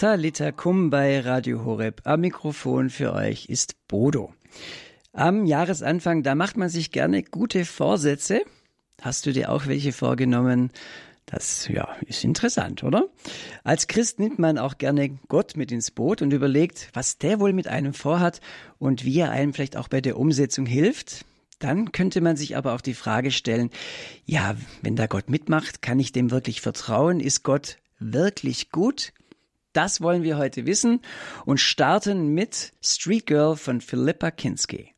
Talita Kum bei Radio Horeb. Am Mikrofon für euch ist Bodo. Am Jahresanfang, da macht man sich gerne gute Vorsätze. Hast du dir auch welche vorgenommen? Das ja, ist interessant, oder? Als Christ nimmt man auch gerne Gott mit ins Boot und überlegt, was der wohl mit einem vorhat und wie er einem vielleicht auch bei der Umsetzung hilft. Dann könnte man sich aber auch die Frage stellen, ja, wenn da Gott mitmacht, kann ich dem wirklich vertrauen? Ist Gott wirklich gut? Das wollen wir heute wissen und starten mit Street Girl von Philippa Kinski.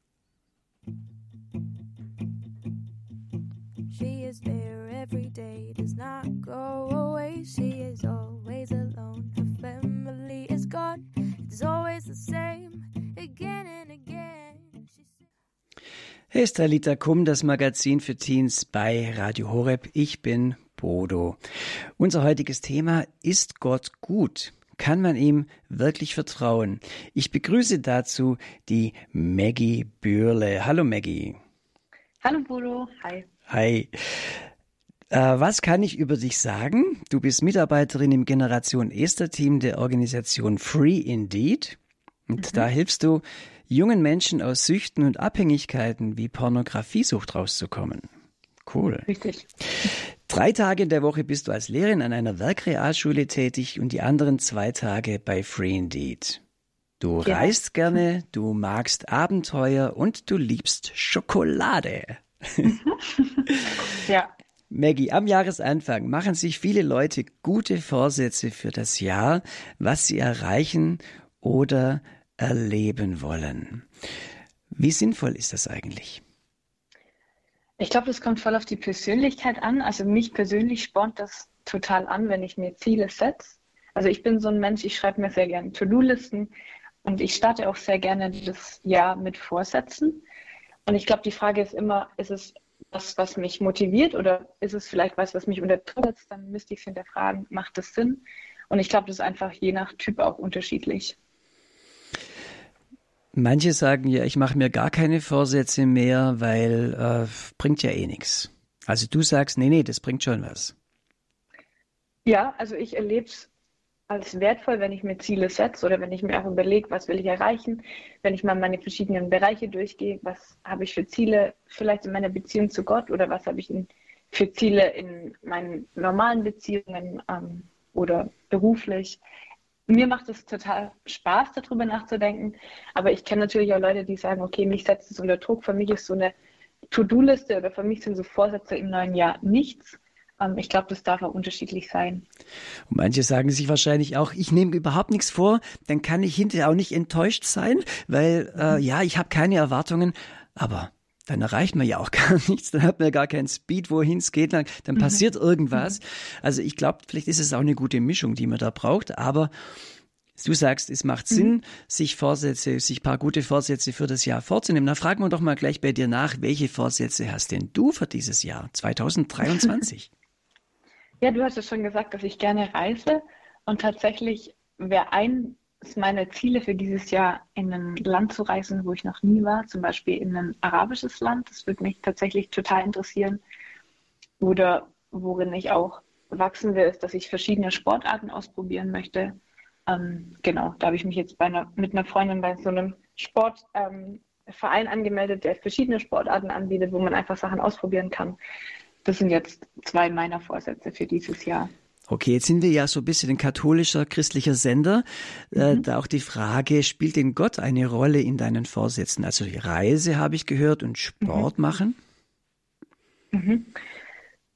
She is there every day, does not go away. She is always alone. Her family is gone. It's always the same, again and again. Hey, ist Talita Kum, das Magazin für Teens bei Radio Horeb. Ich bin Bodo. Unser heutiges Thema ist Gott gut kann man ihm wirklich vertrauen? Ich begrüße dazu die Maggie Bürle. Hallo Maggie. Hallo Bodo, hi. Hi. Äh, was kann ich über dich sagen? Du bist Mitarbeiterin im Generation Esther Team der Organisation Free Indeed. Und mhm. da hilfst du jungen Menschen aus Süchten und Abhängigkeiten wie Pornografiesucht rauszukommen. Cool. Richtig. Drei Tage in der Woche bist du als Lehrerin an einer Werkrealschule tätig und die anderen zwei Tage bei Free Indeed. Du ja. reist gerne, du magst Abenteuer und du liebst Schokolade. ja. Maggie, am Jahresanfang machen sich viele Leute gute Vorsätze für das Jahr, was sie erreichen oder erleben wollen. Wie sinnvoll ist das eigentlich? Ich glaube, das kommt voll auf die Persönlichkeit an. Also mich persönlich spornt das total an, wenn ich mir Ziele setze. Also ich bin so ein Mensch, ich schreibe mir sehr gerne To-Do-Listen und ich starte auch sehr gerne das Jahr mit Vorsätzen. Und ich glaube, die Frage ist immer, ist es was, was mich motiviert oder ist es vielleicht was, was mich unter? Dann müsste ich es hinterfragen, macht das Sinn? Und ich glaube, das ist einfach je nach Typ auch unterschiedlich. Manche sagen ja, ich mache mir gar keine Vorsätze mehr, weil äh, bringt ja eh nichts. Also du sagst, nee, nee, das bringt schon was. Ja, also ich erlebe es als wertvoll, wenn ich mir Ziele setze oder wenn ich mir auch überlege, was will ich erreichen, wenn ich mal meine verschiedenen Bereiche durchgehe, was habe ich für Ziele vielleicht in meiner Beziehung zu Gott oder was habe ich in, für Ziele in meinen normalen Beziehungen ähm, oder beruflich mir macht es total Spaß, darüber nachzudenken. Aber ich kenne natürlich auch Leute, die sagen, okay, mich setzt es unter Druck. Für mich ist so eine To-Do-Liste oder für mich sind so Vorsätze im neuen Jahr nichts. Ähm, ich glaube, das darf auch unterschiedlich sein. Und manche sagen sich wahrscheinlich auch, ich nehme überhaupt nichts vor, dann kann ich hinterher auch nicht enttäuscht sein, weil äh, mhm. ja, ich habe keine Erwartungen. Aber dann erreicht man ja auch gar nichts, dann hat man ja gar keinen Speed, wohin es geht, dann, dann mhm. passiert irgendwas. Mhm. Also ich glaube, vielleicht ist es auch eine gute Mischung, die man da braucht, aber Du sagst, es macht mhm. Sinn, sich Vorsätze, sich paar gute Vorsätze für das Jahr vorzunehmen. Na, fragen wir doch mal gleich bei dir nach, welche Vorsätze hast denn du für dieses Jahr 2023? ja, du hast ja schon gesagt, dass ich gerne reise und tatsächlich wäre ein es meine Ziele für dieses Jahr, in ein Land zu reisen, wo ich noch nie war, zum Beispiel in ein arabisches Land. Das würde mich tatsächlich total interessieren. Oder worin ich auch wachsen will, ist, dass ich verschiedene Sportarten ausprobieren möchte. Ähm, genau, da habe ich mich jetzt einer, mit einer Freundin bei so einem Sportverein ähm, angemeldet, der verschiedene Sportarten anbietet, wo man einfach Sachen ausprobieren kann. Das sind jetzt zwei meiner Vorsätze für dieses Jahr. Okay, jetzt sind wir ja so ein bisschen ein katholischer, christlicher Sender. Äh, mhm. da auch die Frage, spielt denn Gott eine Rolle in deinen Vorsätzen? Also die Reise habe ich gehört und Sport mhm. machen? Mhm.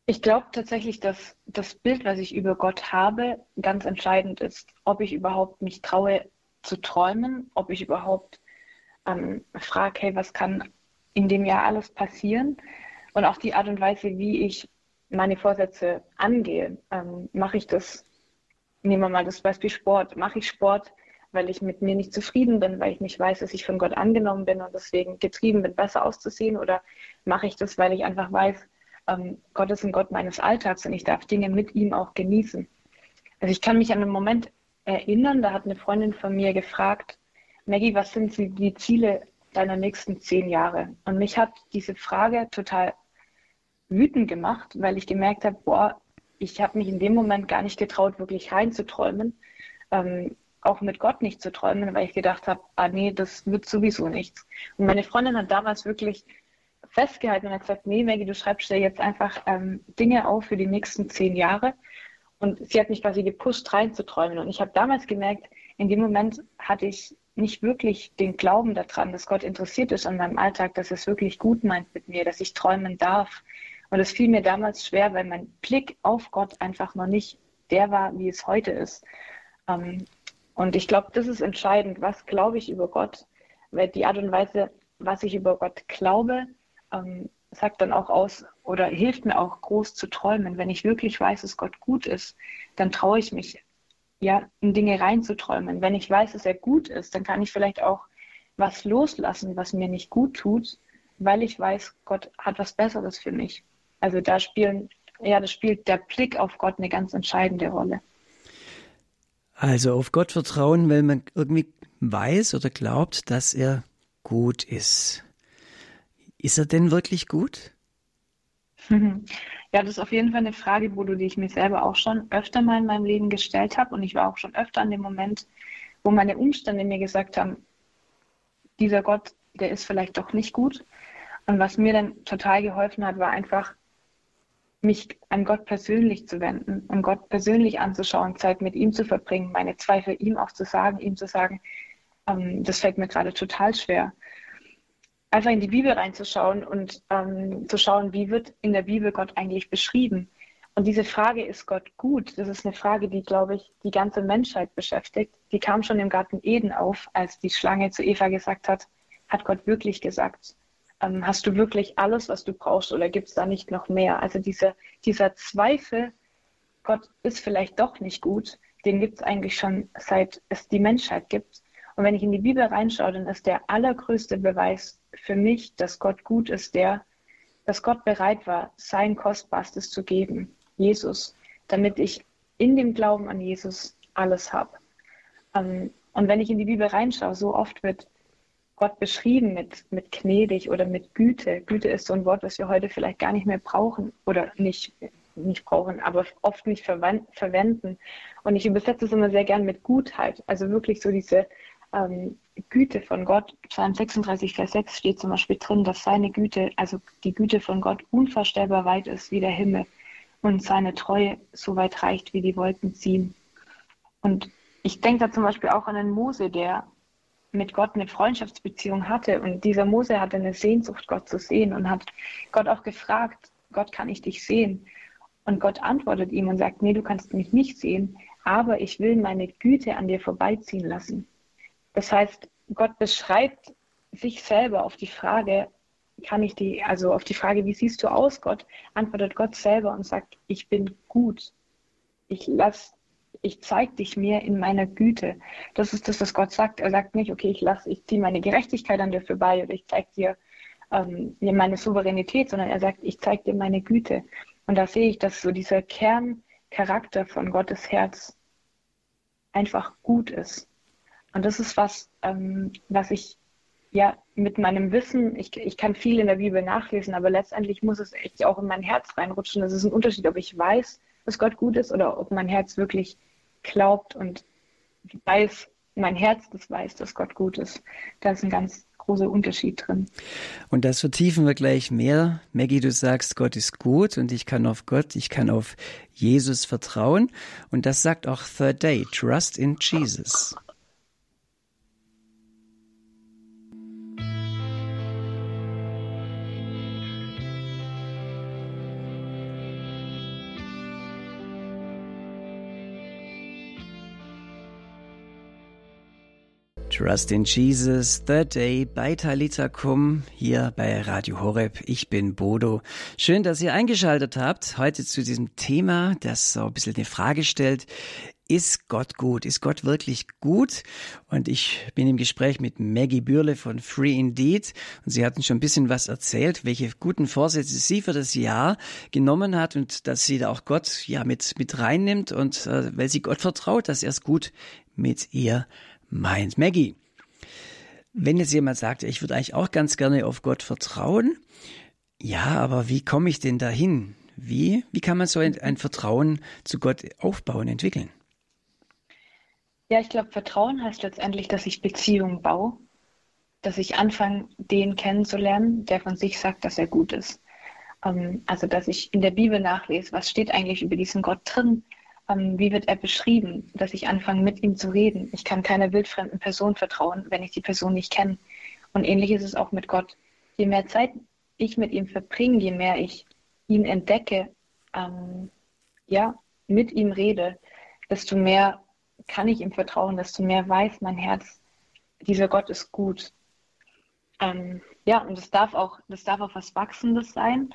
Ich glaube tatsächlich, dass das Bild, was ich über Gott habe, ganz entscheidend ist, ob ich überhaupt mich traue zu träumen, ob ich überhaupt ähm, frage, hey, was kann in dem Jahr alles passieren? Und auch die Art und Weise, wie ich meine Vorsätze angehe. Ähm, mache ich das, nehmen wir mal das Beispiel Sport, mache ich Sport, weil ich mit mir nicht zufrieden bin, weil ich nicht weiß, dass ich von Gott angenommen bin und deswegen getrieben bin, besser auszusehen? Oder mache ich das, weil ich einfach weiß, ähm, Gott ist ein Gott meines Alltags und ich darf Dinge mit ihm auch genießen? Also ich kann mich an einen Moment erinnern, da hat eine Freundin von mir gefragt, Maggie, was sind die Ziele deiner nächsten zehn Jahre? Und mich hat diese Frage total wütend gemacht, weil ich gemerkt habe, boah, ich habe mich in dem Moment gar nicht getraut, wirklich reinzuträumen, ähm, auch mit Gott nicht zu träumen, weil ich gedacht habe, ah nee, das wird sowieso nichts. Und meine Freundin hat damals wirklich festgehalten und hat gesagt, nee, Maggie, du schreibst dir jetzt einfach ähm, Dinge auf für die nächsten zehn Jahre. Und sie hat mich quasi gepusht, reinzuträumen. Und ich habe damals gemerkt, in dem Moment hatte ich nicht wirklich den Glauben daran, dass Gott interessiert ist an meinem Alltag, dass es wirklich gut meint mit mir, dass ich träumen darf. Und es fiel mir damals schwer, weil mein Blick auf Gott einfach noch nicht der war, wie es heute ist. Ähm, und ich glaube, das ist entscheidend. Was glaube ich über Gott? Weil die Art und Weise, was ich über Gott glaube, ähm, sagt dann auch aus oder hilft mir auch groß zu träumen. Wenn ich wirklich weiß, dass Gott gut ist, dann traue ich mich, ja, in Dinge reinzuträumen. Wenn ich weiß, dass er gut ist, dann kann ich vielleicht auch was loslassen, was mir nicht gut tut, weil ich weiß, Gott hat was Besseres für mich. Also da spielen, ja, das spielt der Blick auf Gott eine ganz entscheidende Rolle. Also auf Gott vertrauen, weil man irgendwie weiß oder glaubt, dass er gut ist. Ist er denn wirklich gut? Ja, das ist auf jeden Fall eine Frage, Bodo, die ich mir selber auch schon öfter mal in meinem Leben gestellt habe. Und ich war auch schon öfter an dem Moment, wo meine Umstände mir gesagt haben, dieser Gott, der ist vielleicht doch nicht gut. Und was mir dann total geholfen hat, war einfach, mich an Gott persönlich zu wenden, an Gott persönlich anzuschauen, Zeit mit ihm zu verbringen, meine Zweifel ihm auch zu sagen, ihm zu sagen, ähm, das fällt mir gerade total schwer einfach in die Bibel reinzuschauen und ähm, zu schauen, wie wird in der Bibel Gott eigentlich beschrieben. Und diese Frage, ist Gott gut? Das ist eine Frage, die, glaube ich, die ganze Menschheit beschäftigt. Die kam schon im Garten Eden auf, als die Schlange zu Eva gesagt hat, hat Gott wirklich gesagt, ähm, hast du wirklich alles, was du brauchst oder gibt es da nicht noch mehr? Also diese, dieser Zweifel, Gott ist vielleicht doch nicht gut, den gibt es eigentlich schon seit es die Menschheit gibt. Und wenn ich in die Bibel reinschaue, dann ist der allergrößte Beweis für mich, dass Gott gut ist, der, dass Gott bereit war, sein Kostbarstes zu geben, Jesus, damit ich in dem Glauben an Jesus alles habe. Ähm, und wenn ich in die Bibel reinschaue, so oft wird Gott beschrieben mit, mit gnädig oder mit Güte. Güte ist so ein Wort, was wir heute vielleicht gar nicht mehr brauchen oder nicht, nicht brauchen, aber oft nicht verwenden. Und ich übersetze es immer sehr gern mit Gutheit. Also wirklich so diese ähm, Güte von Gott, Psalm 36, Vers 6 steht zum Beispiel drin, dass seine Güte, also die Güte von Gott unvorstellbar weit ist wie der Himmel und seine Treue so weit reicht, wie die Wolken ziehen. Und ich denke da zum Beispiel auch an einen Mose, der mit Gott eine Freundschaftsbeziehung hatte. Und dieser Mose hatte eine Sehnsucht, Gott zu sehen und hat Gott auch gefragt, Gott, kann ich dich sehen? Und Gott antwortet ihm und sagt, nee, du kannst mich nicht sehen, aber ich will meine Güte an dir vorbeiziehen lassen. Das heißt, Gott beschreibt sich selber auf die Frage, kann ich die, also auf die Frage, wie siehst du aus, Gott, antwortet Gott selber und sagt, ich bin gut. Ich lass, ich zeig dich mir in meiner Güte. Das ist das, was Gott sagt. Er sagt nicht, okay, ich lass, ich ziehe meine Gerechtigkeit an dir vorbei oder ich zeig dir ähm, meine Souveränität, sondern er sagt, ich zeig dir meine Güte. Und da sehe ich, dass so dieser Kerncharakter von Gottes Herz einfach gut ist. Und das ist was, ähm, was ich ja mit meinem Wissen, ich, ich kann viel in der Bibel nachlesen, aber letztendlich muss es echt auch in mein Herz reinrutschen. Das ist ein Unterschied, ob ich weiß, dass Gott gut ist oder ob mein Herz wirklich glaubt und weiß, mein Herz das weiß, dass Gott gut ist. Da ist ein ganz großer Unterschied drin. Und das vertiefen wir gleich mehr. Maggie, du sagst, Gott ist gut und ich kann auf Gott, ich kann auf Jesus vertrauen. Und das sagt auch Third Day, Trust in Jesus. Trust in Jesus, Third Day bei Talita Kum, hier bei Radio Horeb. Ich bin Bodo. Schön, dass ihr eingeschaltet habt. Heute zu diesem Thema, das so ein bisschen eine Frage stellt. Ist Gott gut? Ist Gott wirklich gut? Und ich bin im Gespräch mit Maggie Bürle von Free Indeed. Und sie hatten schon ein bisschen was erzählt, welche guten Vorsätze sie für das Jahr genommen hat und dass sie da auch Gott ja mit, mit reinnimmt und äh, weil sie Gott vertraut, dass er es gut mit ihr meint. Maggie, wenn jetzt jemand sagt, ich würde eigentlich auch ganz gerne auf Gott vertrauen, ja, aber wie komme ich denn dahin? Wie, wie kann man so ein, ein Vertrauen zu Gott aufbauen, entwickeln? Ja, ich glaube, Vertrauen heißt letztendlich, dass ich Beziehungen baue, dass ich anfange, den kennenzulernen, der von sich sagt, dass er gut ist. Ähm, also, dass ich in der Bibel nachlese, was steht eigentlich über diesen Gott drin, ähm, wie wird er beschrieben, dass ich anfange, mit ihm zu reden. Ich kann keiner wildfremden Person vertrauen, wenn ich die Person nicht kenne. Und ähnlich ist es auch mit Gott. Je mehr Zeit ich mit ihm verbringe, je mehr ich ihn entdecke, ähm, ja, mit ihm rede, desto mehr kann ich ihm vertrauen, desto mehr weiß mein Herz, dieser Gott ist gut. Ähm, ja, und das darf auch, das darf auch was Wachsendes sein.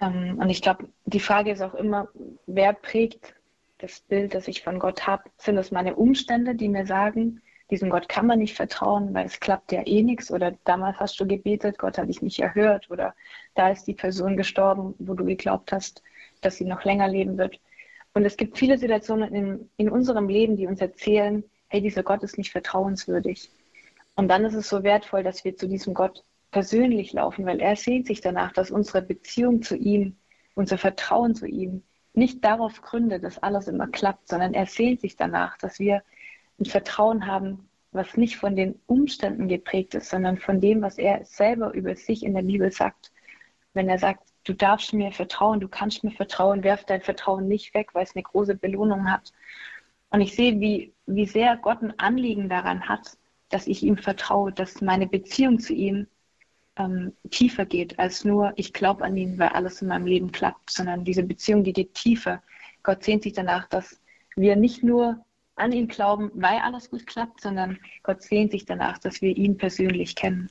Ähm, und ich glaube, die Frage ist auch immer, wer prägt das Bild, das ich von Gott habe? Sind es meine Umstände, die mir sagen, diesem Gott kann man nicht vertrauen, weil es klappt ja eh nichts oder damals hast du gebetet, Gott hat dich nicht erhört oder da ist die Person gestorben, wo du geglaubt hast, dass sie noch länger leben wird. Und es gibt viele Situationen in, in unserem Leben, die uns erzählen, hey, dieser Gott ist nicht vertrauenswürdig. Und dann ist es so wertvoll, dass wir zu diesem Gott persönlich laufen, weil er sehnt sich danach, dass unsere Beziehung zu ihm, unser Vertrauen zu ihm nicht darauf gründet, dass alles immer klappt, sondern er sehnt sich danach, dass wir ein Vertrauen haben, was nicht von den Umständen geprägt ist, sondern von dem, was er selber über sich in der Bibel sagt. Wenn er sagt, du darfst mir vertrauen, du kannst mir vertrauen, werf dein Vertrauen nicht weg, weil es eine große Belohnung hat. Und ich sehe, wie, wie sehr Gott ein Anliegen daran hat, dass ich ihm vertraue, dass meine Beziehung zu ihm ähm, tiefer geht als nur, ich glaube an ihn, weil alles in meinem Leben klappt, sondern diese Beziehung, die geht tiefer. Gott sehnt sich danach, dass wir nicht nur an ihn glauben, weil alles gut klappt, sondern Gott sehnt sich danach, dass wir ihn persönlich kennen.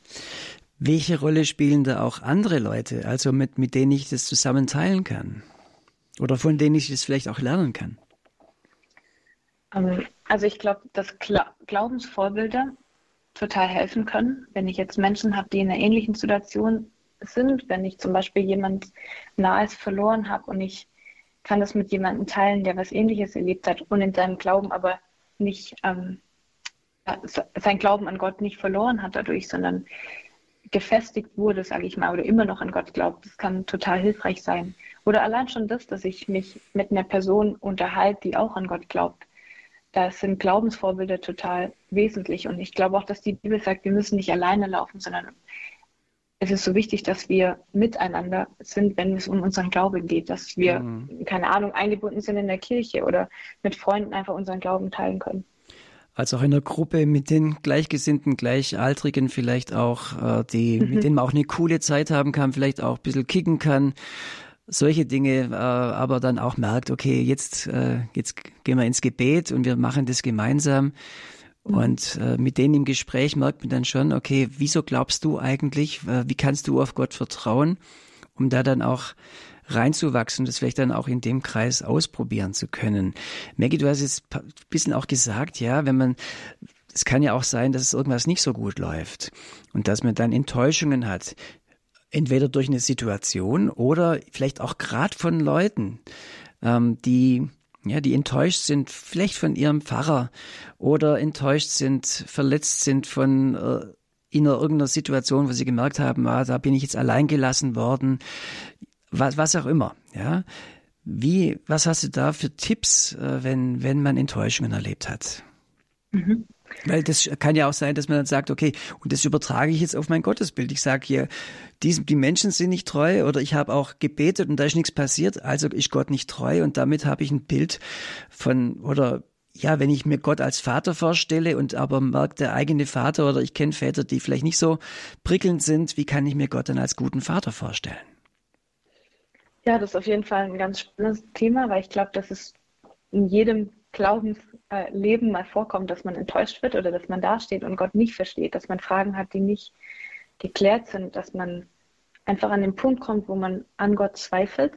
Welche Rolle spielen da auch andere Leute, also mit, mit denen ich das zusammen teilen kann? Oder von denen ich das vielleicht auch lernen kann? Ähm, also ich glaube, dass Glaubensvorbilder total helfen können. Wenn ich jetzt Menschen habe, die in einer ähnlichen Situation sind, wenn ich zum Beispiel jemand Nahes verloren habe und ich kann das mit jemandem teilen, der was Ähnliches erlebt hat und in seinem Glauben aber nicht ähm, sein Glauben an Gott nicht verloren hat dadurch, sondern gefestigt wurde, sage ich mal, oder immer noch an Gott glaubt. Das kann total hilfreich sein. Oder allein schon das, dass ich mich mit einer Person unterhalte, die auch an Gott glaubt. Da sind Glaubensvorbilder total wesentlich. Und ich glaube auch, dass die Bibel sagt, wir müssen nicht alleine laufen, sondern es ist so wichtig, dass wir miteinander sind, wenn es um unseren Glauben geht, dass wir, mhm. keine Ahnung, eingebunden sind in der Kirche oder mit Freunden einfach unseren Glauben teilen können. Also auch in der Gruppe mit den Gleichgesinnten, Gleichaltrigen vielleicht auch, äh, die, mhm. mit denen man auch eine coole Zeit haben kann, vielleicht auch ein bisschen kicken kann. Solche Dinge, äh, aber dann auch merkt, okay, jetzt, äh, jetzt gehen wir ins Gebet und wir machen das gemeinsam. Mhm. Und äh, mit denen im Gespräch merkt man dann schon, okay, wieso glaubst du eigentlich, äh, wie kannst du auf Gott vertrauen, um da dann auch reinzuwachsen das vielleicht dann auch in dem Kreis ausprobieren zu können. Maggie, du hast jetzt ein bisschen auch gesagt, ja, wenn man, es kann ja auch sein, dass es irgendwas nicht so gut läuft und dass man dann Enttäuschungen hat. Entweder durch eine Situation oder vielleicht auch gerade von Leuten, ähm, die ja, die enttäuscht sind, vielleicht von ihrem Pfarrer oder enttäuscht sind, verletzt sind von äh, in irgendeiner Situation, wo sie gemerkt haben, ah, da bin ich jetzt allein gelassen worden, was, was auch immer, ja. Wie, was hast du da für Tipps, äh, wenn, wenn man Enttäuschungen erlebt hat? Mhm. Weil das kann ja auch sein, dass man dann sagt, okay, und das übertrage ich jetzt auf mein Gottesbild. Ich sage hier, die, die Menschen sind nicht treu oder ich habe auch gebetet und da ist nichts passiert, also ist Gott nicht treu und damit habe ich ein Bild von, oder ja, wenn ich mir Gott als Vater vorstelle und aber merke, der eigene Vater oder ich kenne Väter, die vielleicht nicht so prickelnd sind, wie kann ich mir Gott dann als guten Vater vorstellen? Ja, das ist auf jeden Fall ein ganz spannendes Thema, weil ich glaube, dass es in jedem Glaubensleben mal vorkommt, dass man enttäuscht wird oder dass man dasteht und Gott nicht versteht, dass man Fragen hat, die nicht geklärt sind, dass man einfach an den Punkt kommt, wo man an Gott zweifelt.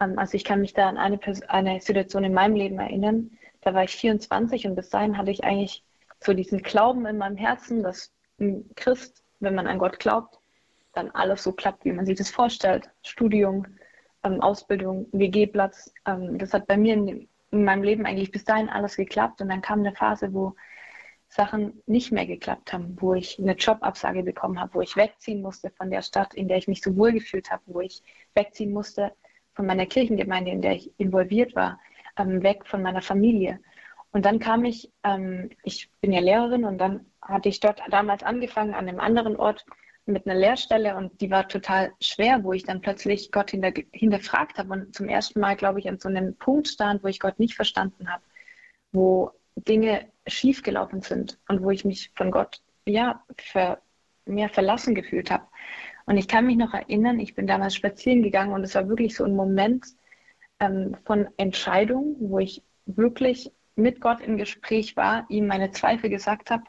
Ähm, also ich kann mich da an eine, eine Situation in meinem Leben erinnern. Da war ich 24 und bis dahin hatte ich eigentlich so diesen Glauben in meinem Herzen, dass ein Christ, wenn man an Gott glaubt, dann alles so klappt, wie man sich das vorstellt. Studium, ähm, Ausbildung, WG-Platz. Ähm, das hat bei mir in, in meinem Leben eigentlich bis dahin alles geklappt und dann kam eine Phase, wo Sachen nicht mehr geklappt haben, wo ich eine Jobabsage bekommen habe, wo ich wegziehen musste von der Stadt, in der ich mich so wohl gefühlt habe, wo ich wegziehen musste von meiner Kirchengemeinde, in der ich involviert war, ähm, weg von meiner Familie. Und dann kam ich, ähm, ich bin ja Lehrerin und dann hatte ich dort damals angefangen an einem anderen Ort mit einer Lehrstelle und die war total schwer, wo ich dann plötzlich Gott hinter, hinterfragt habe und zum ersten Mal, glaube ich, an so einem Punkt stand, wo ich Gott nicht verstanden habe, wo Dinge schiefgelaufen sind und wo ich mich von Gott ja ver, mehr verlassen gefühlt habe. Und ich kann mich noch erinnern, ich bin damals spazieren gegangen und es war wirklich so ein Moment ähm, von Entscheidung, wo ich wirklich mit Gott im Gespräch war, ihm meine Zweifel gesagt habe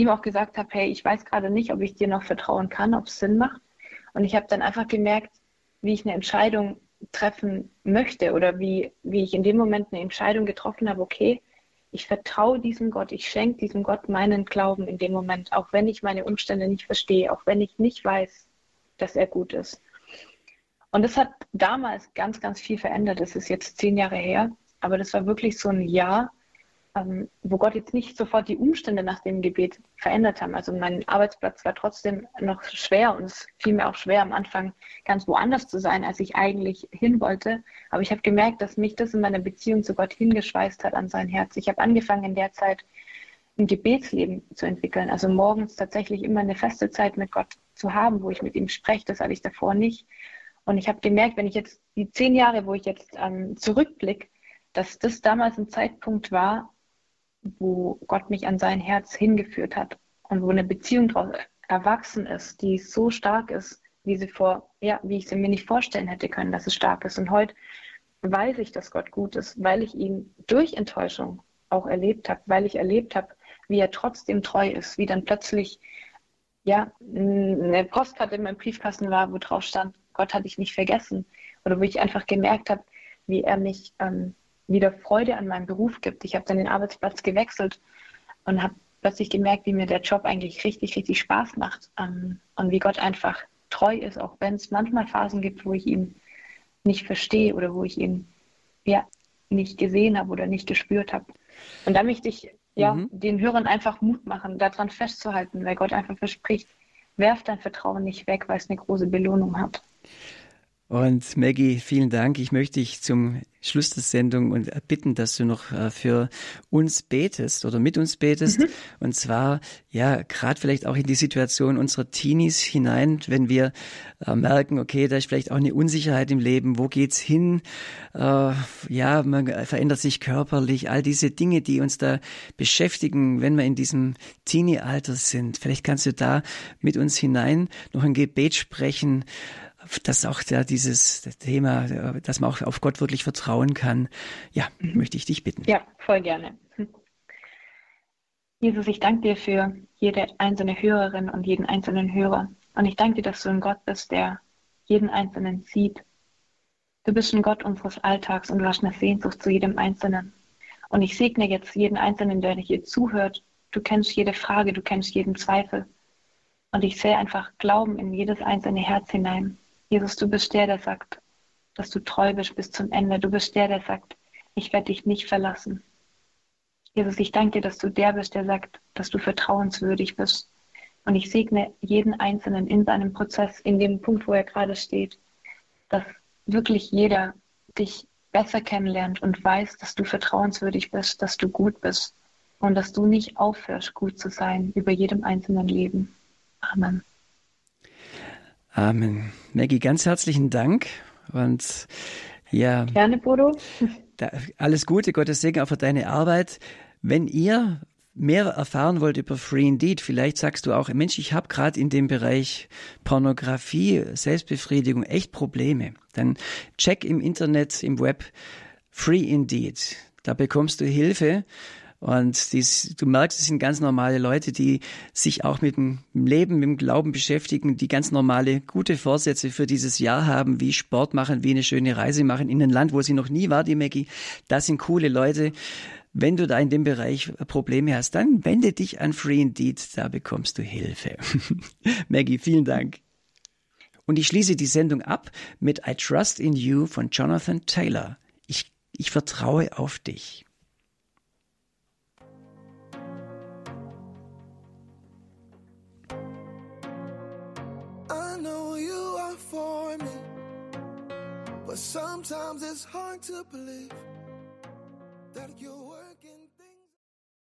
ihm auch gesagt habe, hey, ich weiß gerade nicht, ob ich dir noch vertrauen kann, ob es Sinn macht. Und ich habe dann einfach gemerkt, wie ich eine Entscheidung treffen möchte oder wie, wie ich in dem Moment eine Entscheidung getroffen habe, okay, ich vertraue diesem Gott, ich schenke diesem Gott meinen Glauben in dem Moment, auch wenn ich meine Umstände nicht verstehe, auch wenn ich nicht weiß, dass er gut ist. Und das hat damals ganz, ganz viel verändert. Das ist jetzt zehn Jahre her, aber das war wirklich so ein Jahr, ähm, wo Gott jetzt nicht sofort die Umstände nach dem Gebet verändert haben. Also mein Arbeitsplatz war trotzdem noch schwer und es fiel mir auch schwer am Anfang ganz woanders zu sein, als ich eigentlich hin wollte. Aber ich habe gemerkt, dass mich das in meiner Beziehung zu Gott hingeschweißt hat an sein Herz. Ich habe angefangen in der Zeit ein Gebetsleben zu entwickeln. Also morgens tatsächlich immer eine feste Zeit mit Gott zu haben, wo ich mit ihm spreche. Das hatte ich davor nicht. Und ich habe gemerkt, wenn ich jetzt die zehn Jahre, wo ich jetzt ähm, zurückblicke, dass das damals ein Zeitpunkt war, wo Gott mich an sein Herz hingeführt hat und wo eine Beziehung daraus erwachsen ist, die so stark ist, wie sie vor, ja, wie ich sie mir nicht vorstellen hätte können, dass es stark ist. Und heute weiß ich, dass Gott gut ist, weil ich ihn durch Enttäuschung auch erlebt habe, weil ich erlebt habe, wie er trotzdem treu ist, wie dann plötzlich ja eine Postkarte in meinem Briefkasten war, wo drauf stand, Gott hat dich nicht vergessen. Oder wo ich einfach gemerkt habe, wie er mich ähm, wieder Freude an meinem Beruf gibt. Ich habe dann den Arbeitsplatz gewechselt und habe plötzlich gemerkt, wie mir der Job eigentlich richtig, richtig Spaß macht ähm, und wie Gott einfach treu ist, auch wenn es manchmal Phasen gibt, wo ich ihn nicht verstehe oder wo ich ihn ja nicht gesehen habe oder nicht gespürt habe. Und da möchte ich ja mhm. den Hörern einfach Mut machen, daran festzuhalten, weil Gott einfach verspricht, werf dein Vertrauen nicht weg, weil es eine große Belohnung hat. Und Maggie, vielen Dank. Ich möchte dich zum Schluss der Sendung und bitten, dass du noch äh, für uns betest oder mit uns betest. Mhm. Und zwar, ja, gerade vielleicht auch in die Situation unserer Teenies hinein, wenn wir äh, merken, okay, da ist vielleicht auch eine Unsicherheit im Leben. Wo geht's hin? Äh, ja, man verändert sich körperlich. All diese Dinge, die uns da beschäftigen, wenn wir in diesem Teenie-Alter sind. Vielleicht kannst du da mit uns hinein noch ein Gebet sprechen dass auch ja, dieses Thema, dass man auch auf Gott wirklich vertrauen kann. Ja, mhm. möchte ich dich bitten. Ja, voll gerne. Hm. Jesus, ich danke dir für jede einzelne Hörerin und jeden einzelnen Hörer. Und ich danke dir, dass du ein Gott bist, der jeden Einzelnen sieht. Du bist ein Gott unseres Alltags und du hast eine Sehnsucht zu jedem Einzelnen. Und ich segne jetzt jeden Einzelnen, der hier zuhört. Du kennst jede Frage, du kennst jeden Zweifel. Und ich sehe einfach Glauben in jedes einzelne Herz hinein. Jesus, du bist der, der sagt, dass du treu bist bis zum Ende. Du bist der, der sagt, ich werde dich nicht verlassen. Jesus, ich danke dir, dass du der bist, der sagt, dass du vertrauenswürdig bist. Und ich segne jeden Einzelnen in seinem Prozess, in dem Punkt, wo er gerade steht, dass wirklich jeder dich besser kennenlernt und weiß, dass du vertrauenswürdig bist, dass du gut bist und dass du nicht aufhörst, gut zu sein über jedem einzelnen Leben. Amen. Amen. Maggie, ganz herzlichen Dank und ja. Gerne, Bodo. Da, alles Gute, Gottes Segen auch für deine Arbeit. Wenn ihr mehr erfahren wollt über Free Indeed, vielleicht sagst du auch, Mensch, ich habe gerade in dem Bereich Pornografie, Selbstbefriedigung echt Probleme. Dann check im Internet, im Web Free Indeed. Da bekommst du Hilfe und dies, du merkst, es sind ganz normale Leute, die sich auch mit dem Leben, mit dem Glauben beschäftigen, die ganz normale, gute Vorsätze für dieses Jahr haben, wie Sport machen, wie eine schöne Reise machen in ein Land, wo sie noch nie war, die Maggie. Das sind coole Leute. Wenn du da in dem Bereich Probleme hast, dann wende dich an Free Indeed, da bekommst du Hilfe. Maggie, vielen Dank. Und ich schließe die Sendung ab mit I Trust in You von Jonathan Taylor. Ich, ich vertraue auf dich. But sometimes it's hard to believe that you're working.